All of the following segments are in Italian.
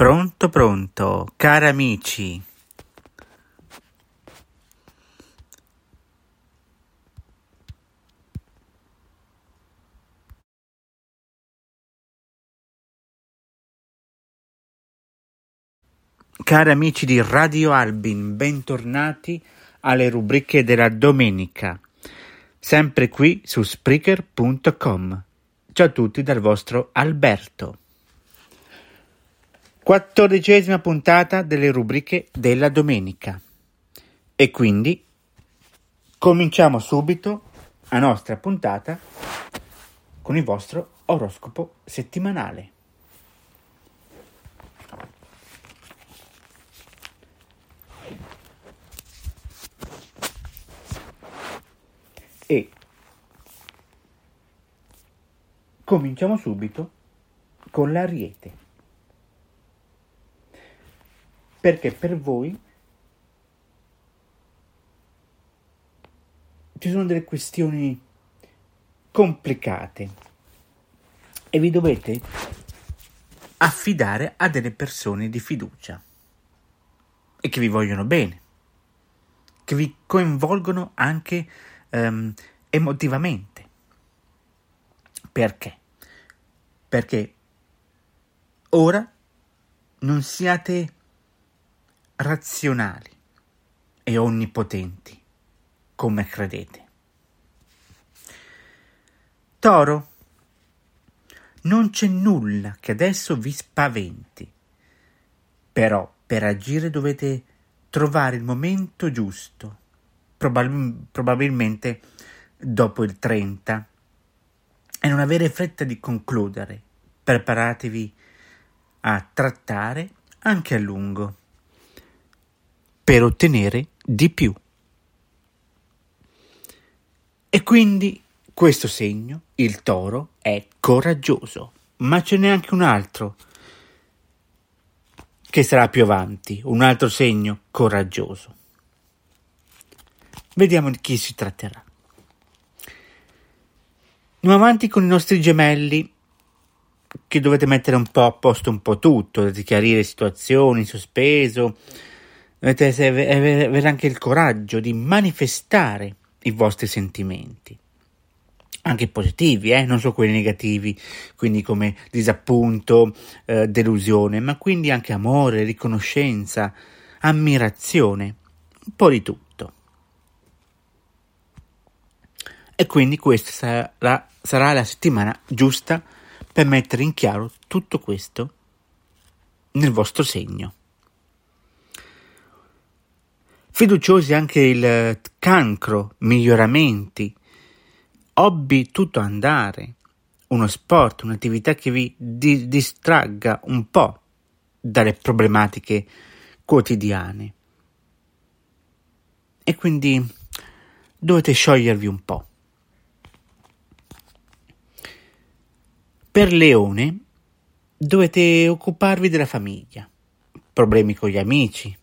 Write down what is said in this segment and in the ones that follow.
Pronto, pronto, cari amici. Cari amici di Radio Albin, bentornati alle rubriche della domenica, sempre qui su Spreaker.com. Ciao a tutti dal vostro Alberto. Quattordicesima puntata delle rubriche della domenica. E quindi cominciamo subito la nostra puntata con il vostro oroscopo settimanale. E cominciamo subito con l'ariete. Perché per voi ci sono delle questioni complicate e vi dovete affidare a delle persone di fiducia e che vi vogliono bene, che vi coinvolgono anche um, emotivamente. Perché? Perché ora non siate razionali e onnipotenti, come credete. Toro, non c'è nulla che adesso vi spaventi, però per agire dovete trovare il momento giusto, probab- probabilmente dopo il 30, e non avere fretta di concludere. Preparatevi a trattare anche a lungo per ottenere di più. E quindi questo segno, il toro, è coraggioso, ma ce n'è anche un altro che sarà più avanti, un altro segno coraggioso. Vediamo di chi si tratterà. Andiamo avanti con i nostri gemelli che dovete mettere un po' a posto un po' tutto, dovete chiarire situazioni, sospeso, Dovete avere anche il coraggio di manifestare i vostri sentimenti, anche positivi, eh? non solo quelli negativi, quindi come disappunto, eh, delusione, ma quindi anche amore, riconoscenza, ammirazione, un po' di tutto. E quindi questa sarà, sarà la settimana giusta per mettere in chiaro tutto questo nel vostro segno. Fiduciosi anche il cancro, miglioramenti, hobby tutto andare, uno sport, un'attività che vi di- distragga un po' dalle problematiche quotidiane. E quindi dovete sciogliervi un po'. Per Leone dovete occuparvi della famiglia, problemi con gli amici,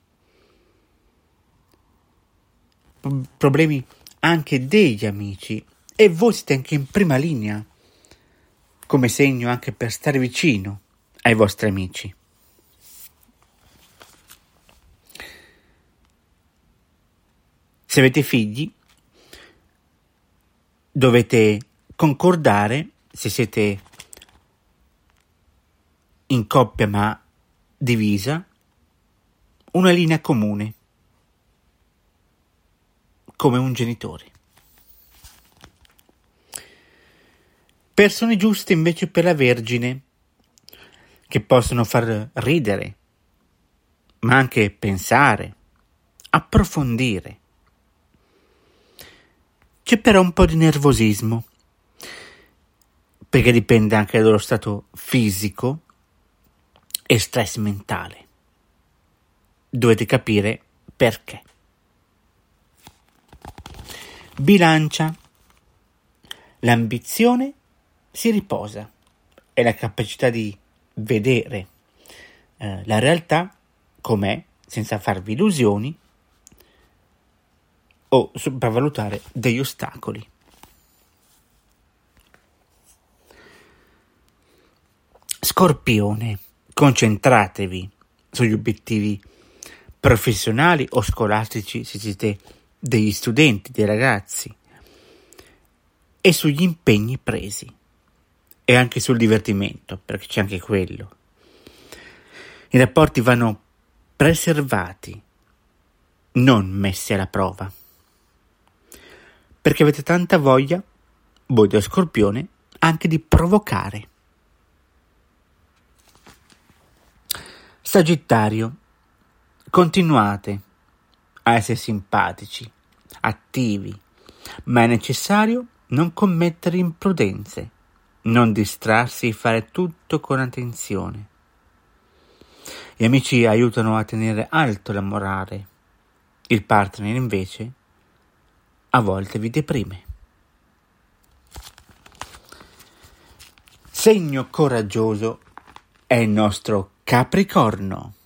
problemi anche degli amici e voi siete anche in prima linea come segno anche per stare vicino ai vostri amici. Se avete figli, dovete concordare se siete in coppia ma divisa una linea comune come un genitore. Persone giuste invece per la Vergine, che possono far ridere, ma anche pensare, approfondire. C'è però un po' di nervosismo, perché dipende anche dallo stato fisico e stress mentale. Dovete capire perché. Bilancia. L'ambizione si riposa e la capacità di vedere eh, la realtà com'è senza farvi illusioni o sopravvalutare degli ostacoli. Scorpione. concentratevi sugli obiettivi professionali o scolastici se siete degli studenti, dei ragazzi, e sugli impegni presi e anche sul divertimento, perché c'è anche quello. I rapporti vanno preservati, non messi alla prova, perché avete tanta voglia, voi dello scorpione, anche di provocare. Sagittario, continuate a essere simpatici, attivi, ma è necessario non commettere imprudenze, non distrarsi e fare tutto con attenzione. Gli amici aiutano a tenere alto la morale, il partner invece a volte vi deprime. Segno coraggioso è il nostro Capricorno.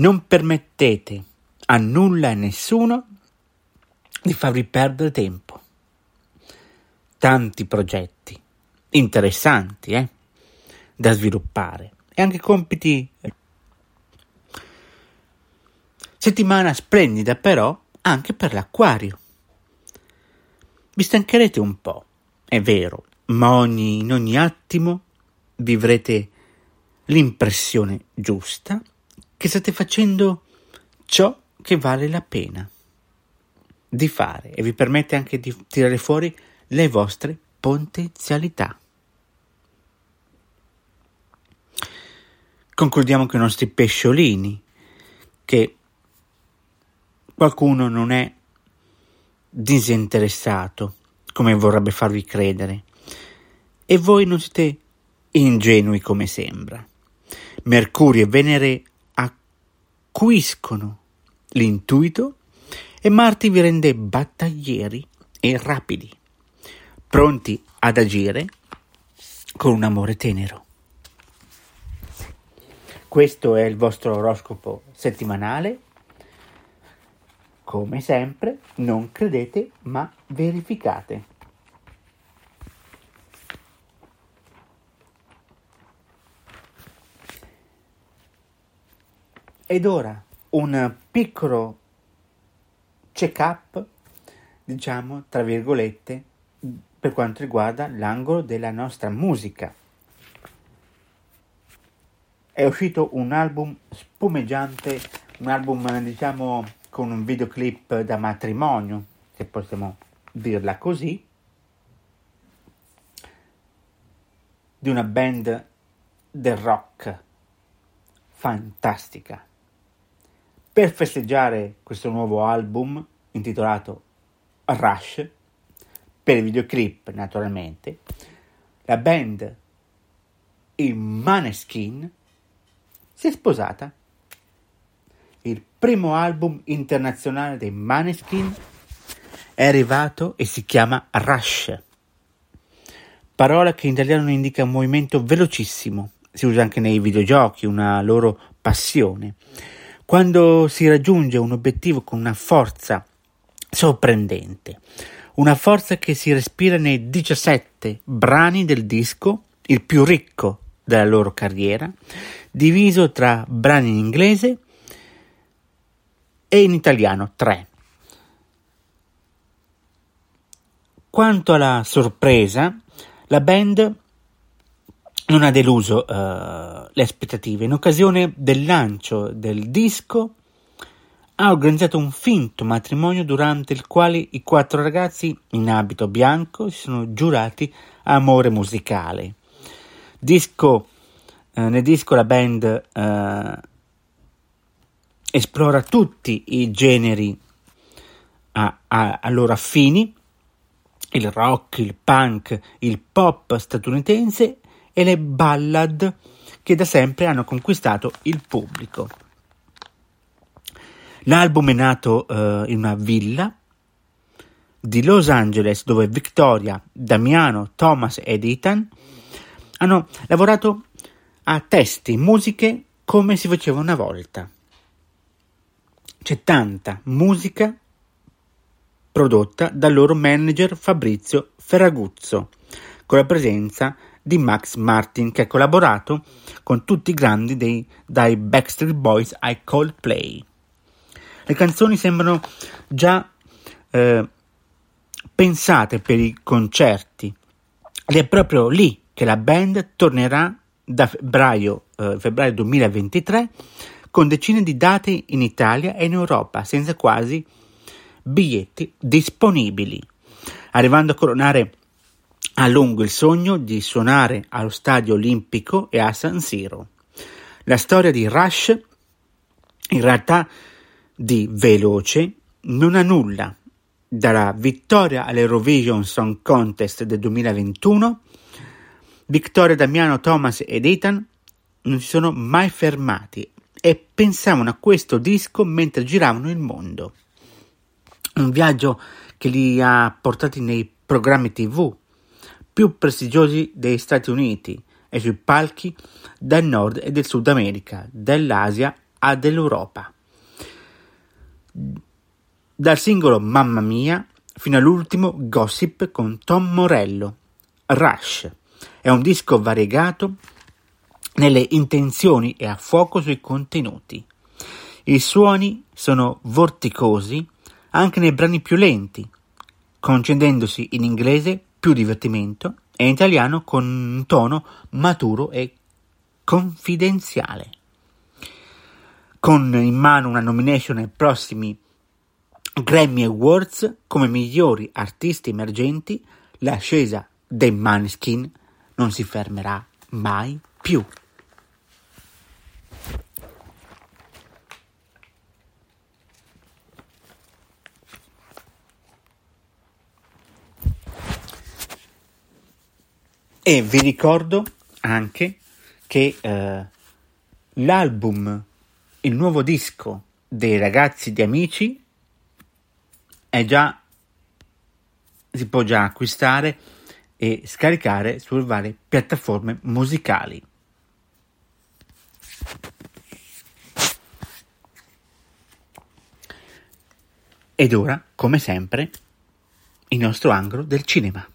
Non permettete a nulla e nessuno di farvi perdere tempo. Tanti progetti interessanti eh, da sviluppare e anche compiti. Settimana splendida però anche per l'acquario. Vi stancherete un po', è vero, ma ogni, in ogni attimo vivrete l'impressione giusta che state facendo ciò che vale la pena di fare e vi permette anche di tirare fuori le vostre potenzialità. Concludiamo con i nostri pesciolini, che qualcuno non è disinteressato, come vorrebbe farvi credere, e voi non siete ingenui come sembra. Mercurio e Venere acuiscono l'intuito e Marte vi rende battaglieri e rapidi, pronti ad agire con un amore tenero. Questo è il vostro oroscopo settimanale come sempre, non credete ma verificate. Ed ora un piccolo check-up, diciamo, tra virgolette, per quanto riguarda l'angolo della nostra musica. È uscito un album spumeggiante, un album, diciamo, con un videoclip da matrimonio, se possiamo dirla così, di una band del rock fantastica. Per festeggiare questo nuovo album intitolato Rush, per il videoclip naturalmente, la band i Maneskin si è sposata. Il primo album internazionale dei Maneskin è arrivato e si chiama Rush, parola che in italiano indica un movimento velocissimo, si usa anche nei videogiochi, una loro passione. Quando si raggiunge un obiettivo con una forza sorprendente, una forza che si respira nei 17 brani del disco, il più ricco della loro carriera, diviso tra brani in inglese e in italiano 3. Quanto alla sorpresa, la band non ha deluso uh, le aspettative. In occasione del lancio del disco ha organizzato un finto matrimonio durante il quale i quattro ragazzi in abito bianco si sono giurati amore musicale. Disco, uh, nel disco la band uh, esplora tutti i generi a, a, a loro affini, il rock, il punk, il pop statunitense e le ballad che da sempre hanno conquistato il pubblico. L'album è nato uh, in una villa di Los Angeles dove Victoria, Damiano, Thomas ed Ethan hanno lavorato a testi, musiche come si faceva una volta. C'è tanta musica prodotta dal loro manager Fabrizio Ferraguzzo, con la presenza di Max Martin che ha collaborato con tutti i grandi dei, dai Backstreet Boys ai Coldplay. Le canzoni sembrano già eh, pensate per i concerti ed è proprio lì che la band tornerà da febbraio, eh, febbraio 2023 con decine di date in Italia e in Europa senza quasi biglietti disponibili, arrivando a coronare a lungo il sogno di suonare allo Stadio Olimpico e a San Siro. La storia di Rush, in realtà di veloce, non ha nulla dalla vittoria all'Eurovision Song Contest del 2021. Victoria, Damiano, Thomas ed Ethan non si sono mai fermati e pensavano a questo disco mentre giravano il mondo. Un viaggio che li ha portati nei programmi TV più prestigiosi degli Stati Uniti e sui palchi del Nord e del Sud America, dell'Asia a dell'Europa. Dal singolo Mamma Mia fino all'ultimo Gossip con Tom Morello. Rush è un disco variegato nelle intenzioni e a fuoco sui contenuti. I suoni sono vorticosi anche nei brani più lenti, concedendosi in inglese più divertimento e in italiano con un tono maturo e confidenziale. Con in mano una nomination ai prossimi Grammy Awards come migliori artisti emergenti, l'ascesa dei Maneskin non si fermerà mai più. E vi ricordo anche che eh, l'album, il nuovo disco dei ragazzi di Amici è già si può già acquistare e scaricare sulle varie piattaforme musicali. Ed ora, come sempre, il nostro angolo del cinema.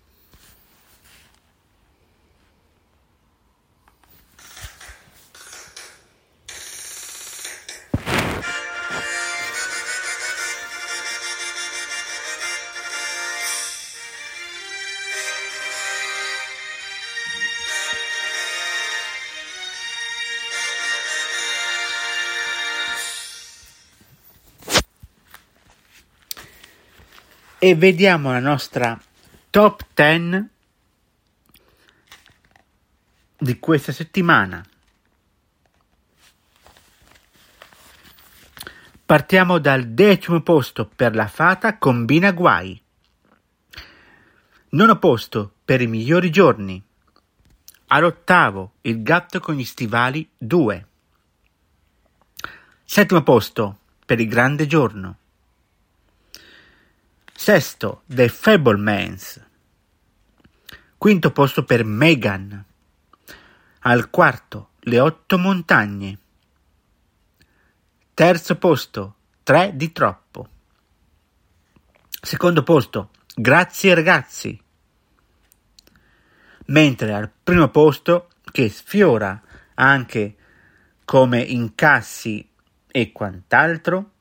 E vediamo la nostra top 10 di questa settimana. Partiamo dal decimo posto per la fata combina guai. Nono posto per i migliori giorni. All'ottavo il gatto con gli stivali 2. Settimo posto per il grande giorno. Sesto, The Fablemans. Quinto posto per Megan. Al quarto, Le otto montagne. Terzo posto, Tre di troppo. Secondo posto, Grazie ragazzi. Mentre al primo posto, che sfiora anche come incassi e quant'altro,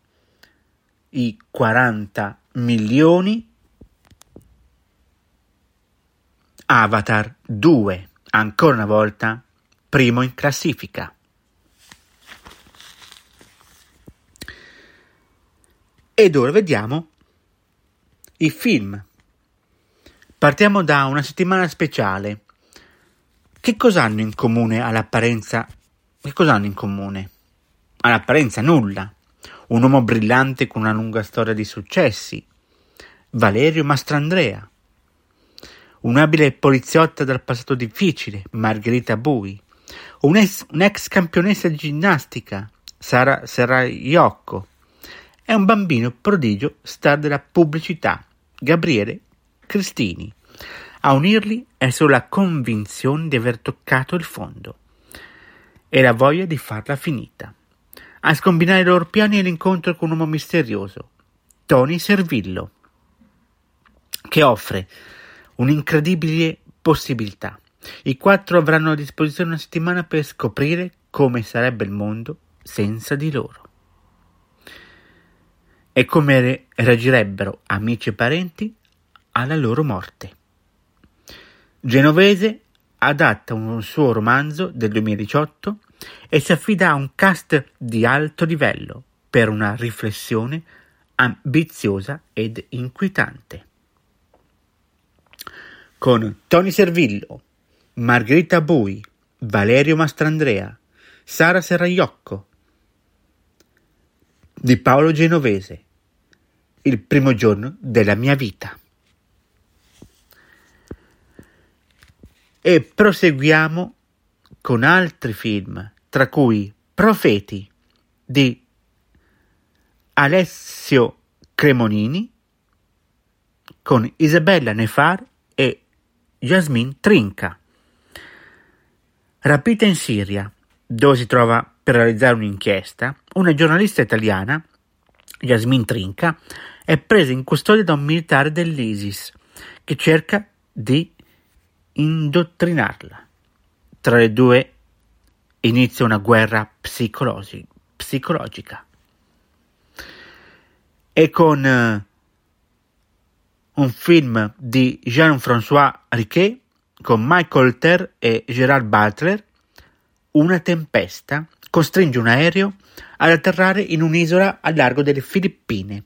i 40 milioni Avatar 2, ancora una volta primo in classifica. Ed ora vediamo i film. Partiamo da una settimana speciale. Che cosa hanno in comune all'apparenza? Che cosa hanno in comune? All'apparenza nulla un uomo brillante con una lunga storia di successi, Valerio Mastrandrea, un'abile poliziotta dal passato difficile, Margherita Bui, un'ex, un'ex campionessa di ginnastica, Sara Serraiocco, e un bambino prodigio star della pubblicità, Gabriele Cristini. A unirli è solo la convinzione di aver toccato il fondo. E la voglia di farla finita. A scombinare i loro piani è l'incontro con un uomo misterioso, Tony Servillo. che offre un'incredibile possibilità. I quattro avranno a disposizione una settimana per scoprire come sarebbe il mondo senza di loro. E come reagirebbero amici e parenti alla loro morte. Genovese adatta un suo romanzo del 2018 e si affida a un cast di alto livello per una riflessione ambiziosa ed inquietante. Con Tony Servillo, Margherita Bui, Valerio Mastrandrea, Sara Serraiocco, di Paolo Genovese, Il primo giorno della mia vita. E proseguiamo con altri film, tra cui Profeti di Alessio Cremonini con Isabella Nefar e Jasmine Trinca. Rapita in Siria, dove si trova per realizzare un'inchiesta, una giornalista italiana, Jasmine Trinca, è presa in custodia da un militare dell'ISIS che cerca di indottrinarla. Tra le due inizia una guerra psicologi- psicologica e con eh, un film di Jean-François Riquet con Michael Ter e Gerard Butler, una tempesta costringe un aereo ad atterrare in un'isola a largo delle Filippine,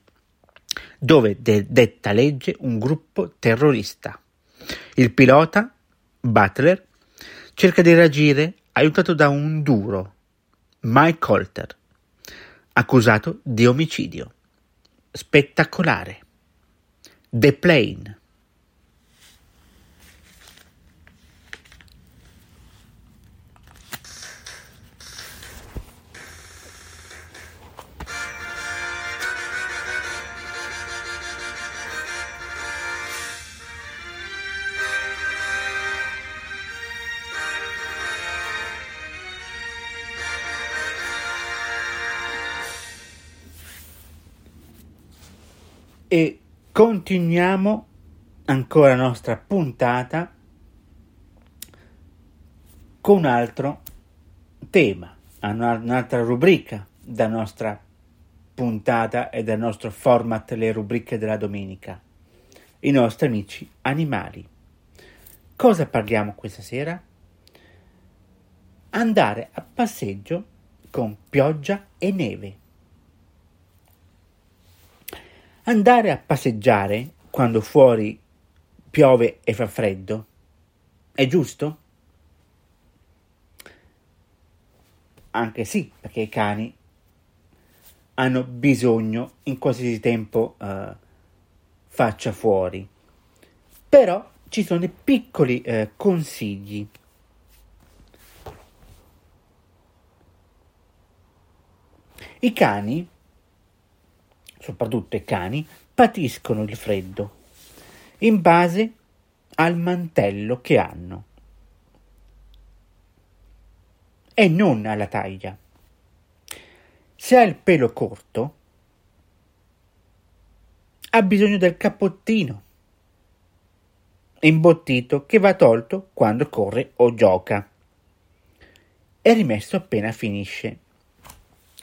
dove de- detta legge un gruppo terrorista. Il pilota, Butler, cerca di reagire aiutato da un duro, Mike Holter, accusato di omicidio spettacolare. The Plane. E continuiamo ancora la nostra puntata con un altro tema, un'altra rubrica da nostra puntata e dal nostro format le rubriche della domenica. I nostri amici animali. Cosa parliamo questa sera? Andare a passeggio con pioggia e neve. Andare a passeggiare quando fuori piove e fa freddo è giusto? Anche sì, perché i cani hanno bisogno in qualsiasi tempo uh, faccia fuori. Però ci sono dei piccoli uh, consigli. I cani soprattutto i cani, patiscono il freddo in base al mantello che hanno e non alla taglia. Se ha il pelo corto, ha bisogno del cappottino imbottito che va tolto quando corre o gioca e rimesso appena finisce.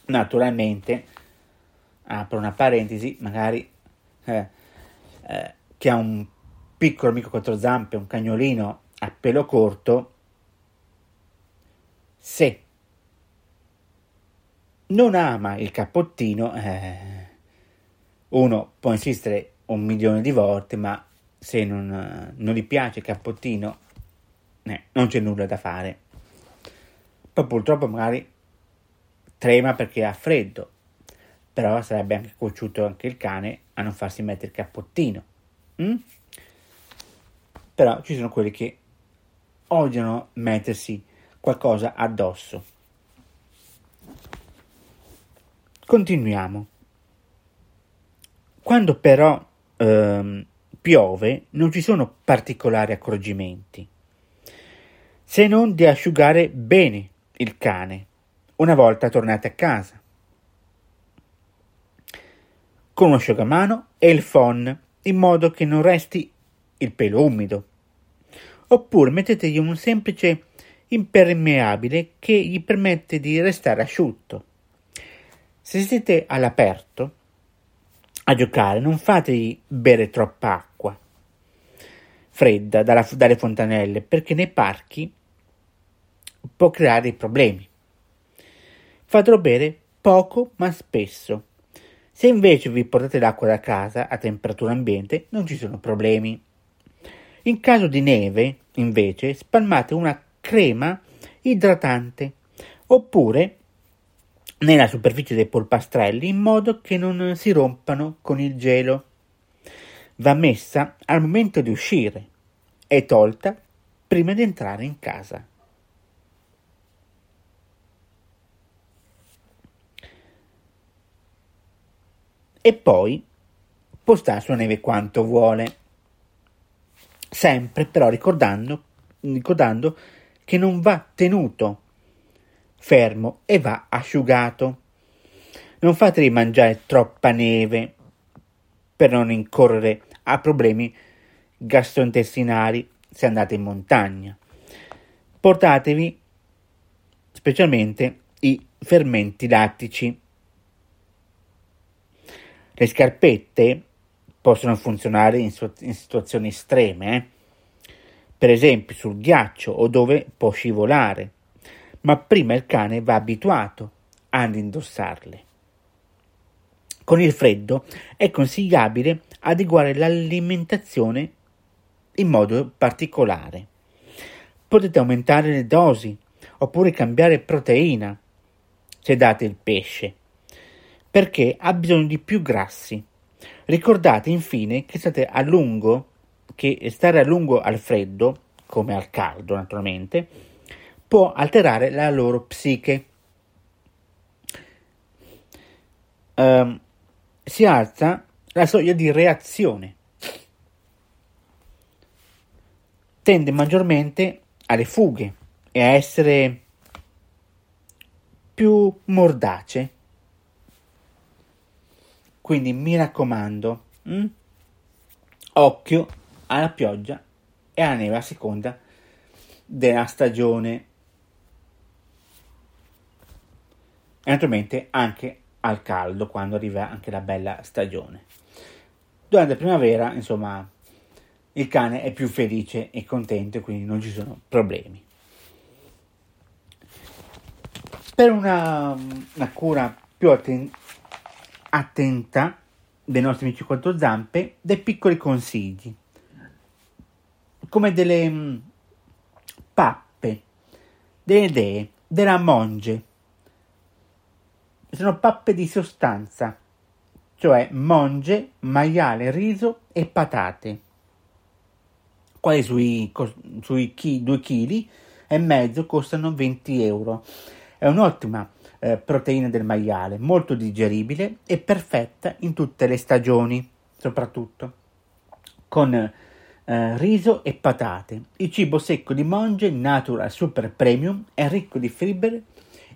Naturalmente apro una parentesi, magari eh, eh, che ha un piccolo amico quattro zampe, un cagnolino a pelo corto, se non ama il cappottino, eh, uno può insistere un milione di volte, ma se non, non gli piace il cappottino, eh, non c'è nulla da fare. Poi purtroppo magari trema perché ha freddo, però sarebbe anche cocciuto anche il cane a non farsi mettere il cappottino. Mm? Però ci sono quelli che odiano mettersi qualcosa addosso. Continuiamo. Quando però ehm, piove non ci sono particolari accorgimenti, se non di asciugare bene il cane una volta tornate a casa con un asciugamano e il phon in modo che non resti il pelo umido. Oppure mettetegli un semplice impermeabile che gli permette di restare asciutto. Se siete all'aperto a giocare, non fategli bere troppa acqua fredda dalla, dalle fontanelle perché nei parchi può creare problemi. Fatelo bere poco ma spesso. Se invece vi portate l'acqua da casa a temperatura ambiente non ci sono problemi. In caso di neve, invece, spalmate una crema idratante oppure nella superficie dei polpastrelli in modo che non si rompano con il gelo. Va messa al momento di uscire e tolta prima di entrare in casa. E poi può stare sulla neve quanto vuole, sempre però ricordando, ricordando che non va tenuto fermo e va asciugato. Non fatevi mangiare troppa neve per non incorrere a problemi gastrointestinali se andate in montagna. Portatevi specialmente i fermenti lattici. Le scarpette possono funzionare in, in situazioni estreme, eh? per esempio sul ghiaccio o dove può scivolare ma prima il cane va abituato ad indossarle. Con il freddo è consigliabile adeguare l'alimentazione in modo particolare. Potete aumentare le dosi oppure cambiare proteina se date il pesce, perché ha bisogno di più grassi. Ricordate infine che state a lungo, che stare a lungo al freddo, come al caldo naturalmente, può alterare la loro psiche. Um, si alza la soglia di reazione. Tende maggiormente alle fughe e a essere più mordace. Quindi mi raccomando, mh? Hm? occhio alla pioggia e alla neve a seconda della stagione. e naturalmente anche al caldo quando arriva anche la bella stagione. Durante la primavera, insomma, il cane è più felice e contento, quindi non ci sono problemi. Per una, una cura più atten- attenta dei nostri amici quattro zampe, dei piccoli consigli, come delle mm, pappe, delle idee, della monge, sono pappe di sostanza, cioè monge, maiale, riso e patate. Quali sui, sui chi, 2 kg e mezzo costano 20 euro. È un'ottima eh, proteina del maiale, molto digeribile e perfetta in tutte le stagioni, soprattutto con eh, riso e patate. Il cibo secco di Monge Natural Super Premium è ricco di fibre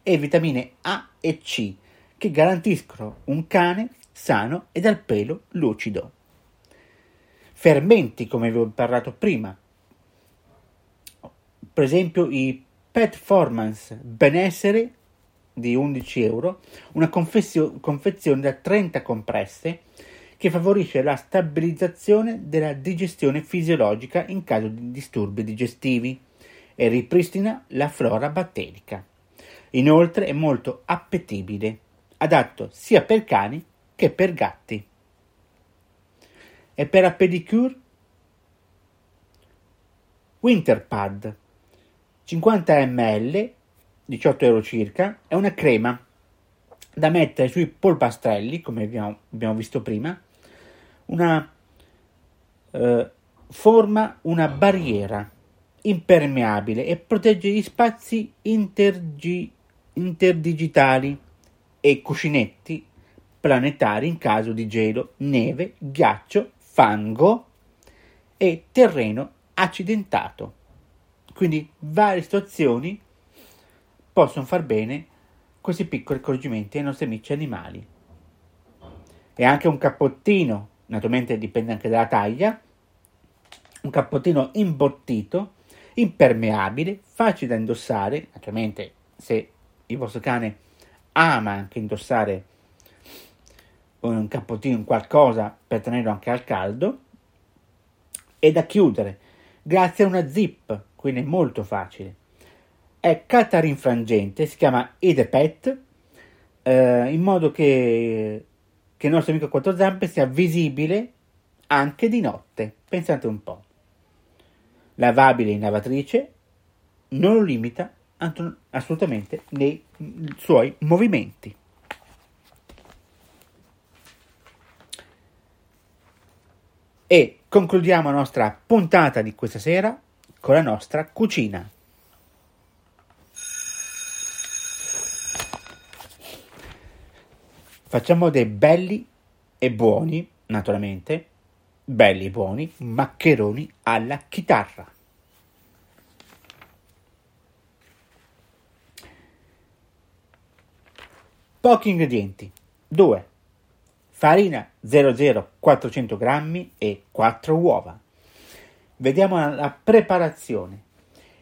e vitamine A e C che garantiscono un cane sano e dal pelo lucido. Fermenti, come vi ho parlato prima, per esempio i Petformance Benessere di 11 euro, una confezione da 30 compresse che favorisce la stabilizzazione della digestione fisiologica in caso di disturbi digestivi e ripristina la flora batterica. Inoltre è molto appetibile adatto sia per cani che per gatti. E per la pedicure? Winterpad 50 ml, 18 euro circa, è una crema da mettere sui polpastrelli, come abbiamo, abbiamo visto prima, una eh, forma una barriera impermeabile e protegge gli spazi intergi, interdigitali e cuscinetti planetari in caso di gelo, neve, ghiaccio, fango e terreno accidentato. Quindi varie situazioni possono far bene questi piccoli accorgimenti ai nostri amici animali. E anche un cappottino, naturalmente dipende anche dalla taglia, un cappottino imbottito, impermeabile, facile da indossare, naturalmente se il vostro cane ama anche indossare un cappottino, un qualcosa per tenerlo anche al caldo, e da chiudere grazie a una zip, quindi è molto facile. È catarinfrangente, si chiama Edepet, eh, in modo che, che il nostro amico quattro zampe sia visibile anche di notte. Pensate un po'. Lavabile in lavatrice, non lo limita assolutamente nei suoi movimenti. E concludiamo la nostra puntata di questa sera con la nostra cucina. Facciamo dei belli e buoni, naturalmente, belli e buoni maccheroni alla chitarra. Pochi ingredienti. 2. Farina 00 400 g e 4 uova. Vediamo la preparazione.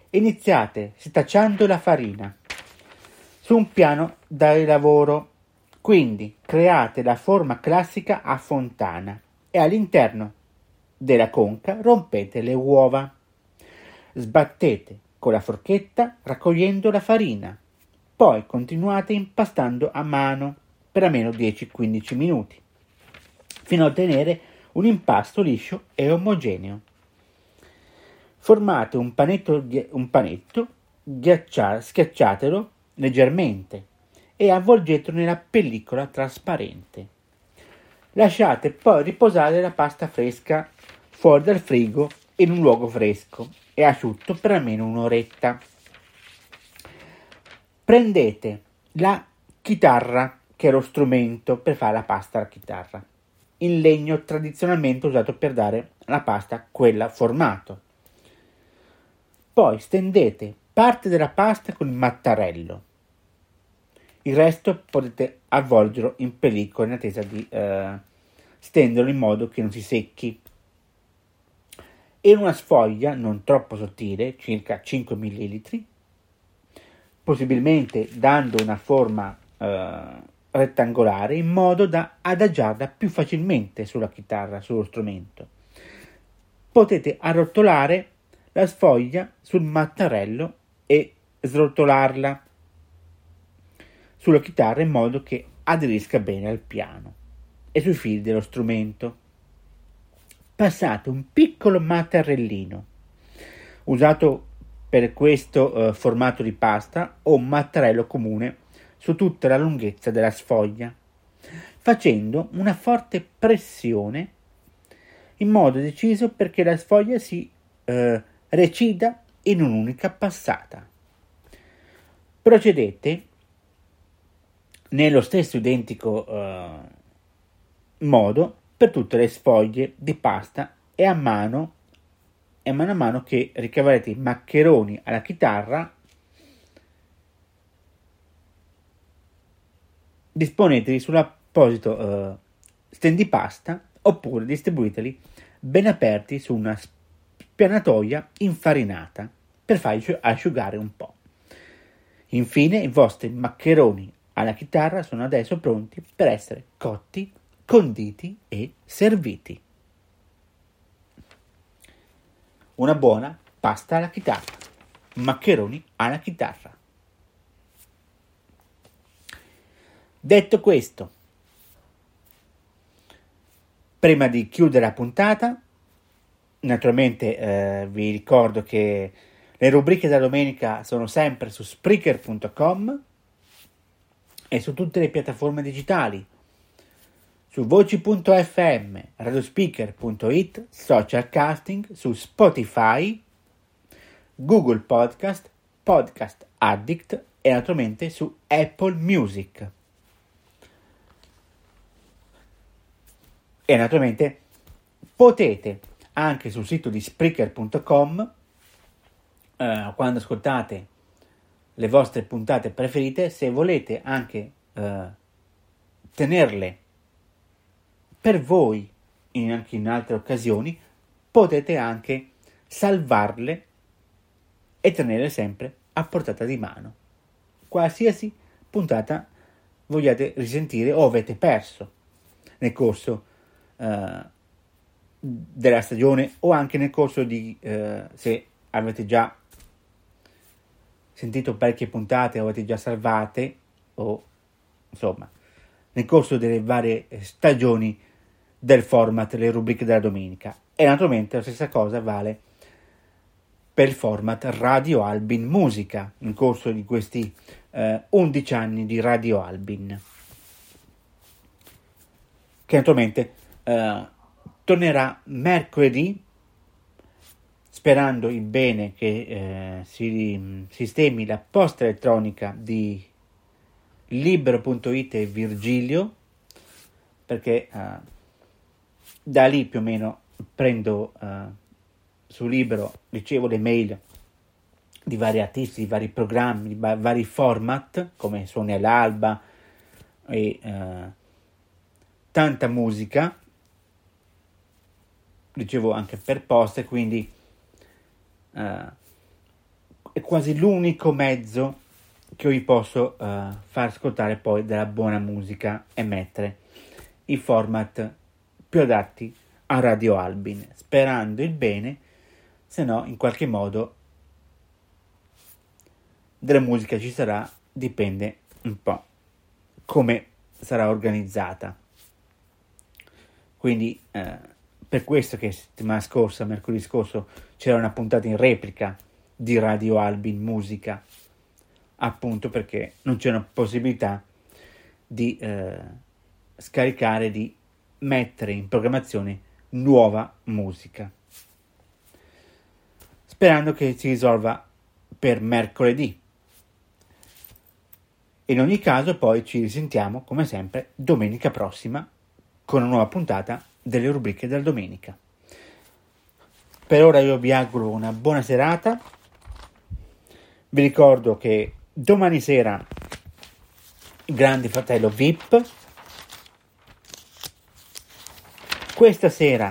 Iniziate setacciando la farina su un piano da lavoro. Quindi create la forma classica a fontana e all'interno della conca rompete le uova. Sbattete con la forchetta raccogliendo la farina. Poi continuate impastando a mano per almeno 10-15 minuti, fino a ottenere un impasto liscio e omogeneo. Formate un panetto, un panetto ghiaccia, schiacciatelo leggermente e avvolgetelo nella pellicola trasparente. Lasciate poi riposare la pasta fresca fuori dal frigo in un luogo fresco e asciutto per almeno un'oretta. Prendete la chitarra, che è lo strumento per fare la pasta alla chitarra, in legno tradizionalmente usato per dare alla pasta quella formato. Poi stendete parte della pasta con il mattarello. Il resto potete avvolgerlo in pellicola in attesa di eh, stenderlo in modo che non si secchi. In una sfoglia non troppo sottile, circa 5 ml, possibilmente dando una forma eh, rettangolare in modo da adagiarla più facilmente sulla chitarra, sullo strumento. Potete arrotolare la sfoglia sul mattarello e srotolarla sulla chitarra in modo che aderisca bene al piano e sui fili dello strumento. Passate un piccolo mattarellino usato per questo eh, formato di pasta o un mattarello comune su tutta la lunghezza della sfoglia, facendo una forte pressione in modo deciso perché la sfoglia si eh, recida in un'unica passata. Procedete nello stesso identico eh, modo per tutte le sfoglie di pasta e a mano e mano a mano che ricaverete i maccheroni alla chitarra disponetevi sull'apposito eh, stendipasta oppure distribuiteli ben aperti su una spianatoia infarinata per farli asciugare un po'. Infine i vostri maccheroni alla chitarra sono adesso pronti per essere cotti, conditi e serviti. Una buona pasta alla chitarra, maccheroni alla chitarra. Detto questo, prima di chiudere la puntata, Naturalmente eh, vi ricordo che le rubriche da domenica sono sempre su Spreaker.com e su tutte le piattaforme digitali, su voci.fm, radiospeaker.it, socialcasting, su Spotify, Google Podcast, Podcast Addict e naturalmente su Apple Music. E naturalmente potete anche sul sito di Spreaker.com eh, quando ascoltate le vostre puntate preferite, se volete anche eh, tenerle per voi in, anche in altre occasioni, potete anche salvarle e tenerle sempre a portata di mano. Qualsiasi puntata vogliate risentire o avete perso nel corso uh, della stagione o anche nel corso di uh, se avete già sentito parecchie puntate avete già salvate o insomma nel corso delle varie stagioni del format le rubriche della domenica. E naturalmente la stessa cosa vale per il format Radio Albin Musica in corso di questi eh, 11 anni di Radio Albin. Che naturalmente eh, tornerà mercoledì sperando il bene che eh, si sistemi la posta elettronica di libero.it e Virgilio perché uh, da lì più o meno prendo uh, su libero ricevo le mail di vari artisti, di vari programmi, di vari format come suoni all'alba e uh, tanta musica. Ricevo anche per posta quindi uh, è quasi l'unico mezzo che vi posso uh, far ascoltare poi della buona musica e mettere i format più adatti a Radio Albin, sperando il bene, se no in qualche modo della musica ci sarà, dipende un po' come sarà organizzata. Quindi eh, per questo che settimana scorsa, mercoledì scorso, c'era una puntata in replica di Radio Albin Musica, appunto perché non c'è una possibilità di eh, scaricare, di mettere in programmazione nuova musica. Sperando che si risolva per mercoledì. In ogni caso poi ci risentiamo come sempre domenica prossima con una nuova puntata delle rubriche della domenica. Per ora io vi auguro una buona serata. Vi ricordo che domani sera Grande Fratello VIP. Questa sera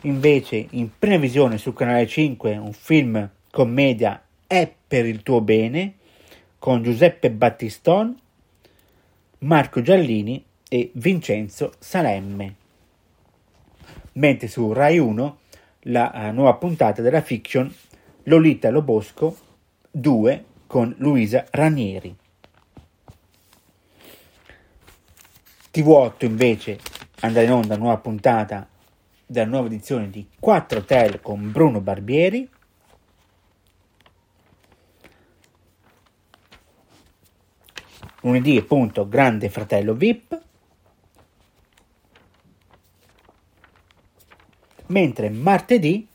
invece in previsione sul canale 5 un film commedia È per il tuo bene con Giuseppe Battiston, Marco Giallini e Vincenzo Salemme mentre su Rai 1 la uh, nuova puntata della fiction Lolita Lobosco 2 con Luisa Ranieri. TV8 invece andrà in onda nuova puntata della nuova edizione di 4 Hotel con Bruno Barbieri. Lunedì appunto Grande Fratello VIP. Mentre martedì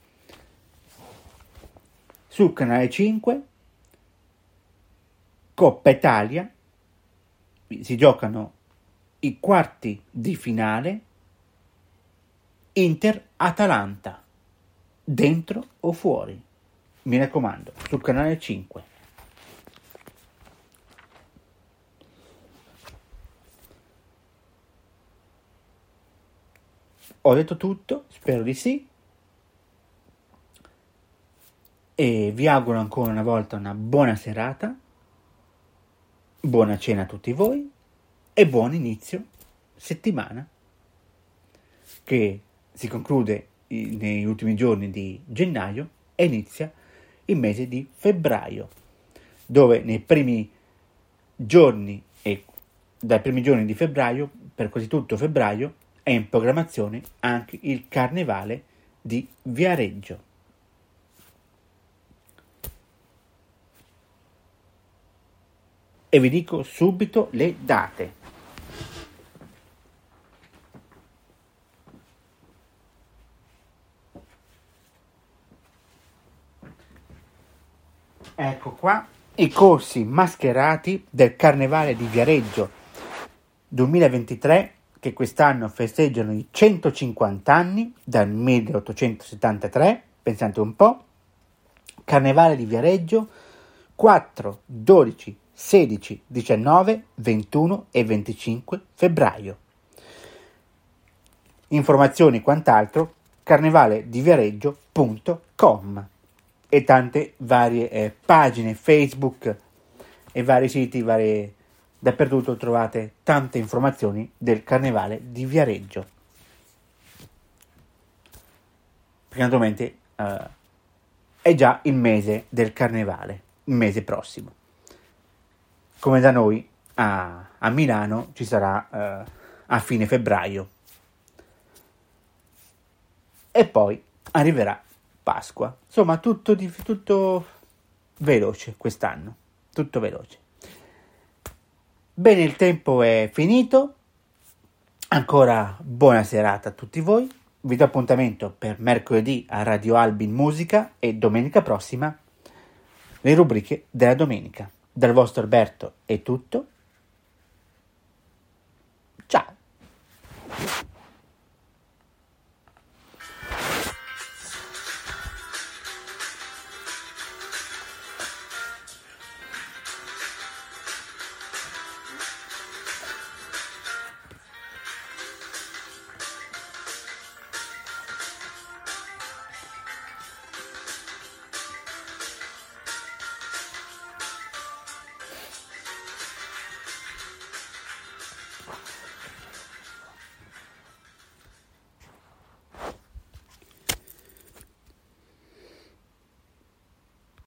sul canale 5 Coppa Italia si giocano i quarti di finale Inter-Atalanta dentro o fuori? Mi raccomando sul canale 5 Ho detto tutto, spero di sì. E vi auguro ancora una volta una buona serata, buona cena a tutti voi. E buon inizio settimana. Che si conclude negli ultimi giorni di gennaio e inizia il mese di febbraio, dove nei primi giorni e dai primi giorni di febbraio, per quasi tutto febbraio, è in programmazione anche il Carnevale di Viareggio. E vi dico subito le date. Ecco qua i corsi mascherati del Carnevale di Viareggio 2023 che quest'anno festeggiano i 150 anni dal 1873, pensate un po', Carnevale di Viareggio 4, 12, 16, 19, 21 e 25 febbraio. Informazioni quant'altro carnevalediviareggio.com e tante varie eh, pagine Facebook e vari siti, varie, dappertutto trovate tante informazioni del carnevale di Viareggio. Perché naturalmente eh, è già il mese del carnevale, il mese prossimo. Come da noi a, a Milano ci sarà eh, a fine febbraio. E poi arriverà Pasqua. Insomma, tutto, tutto veloce quest'anno. Tutto veloce. Bene, il tempo è finito. Ancora buona serata a tutti voi. Vi do appuntamento per mercoledì a Radio Albin Musica e domenica prossima le rubriche della domenica. Dal vostro Alberto è tutto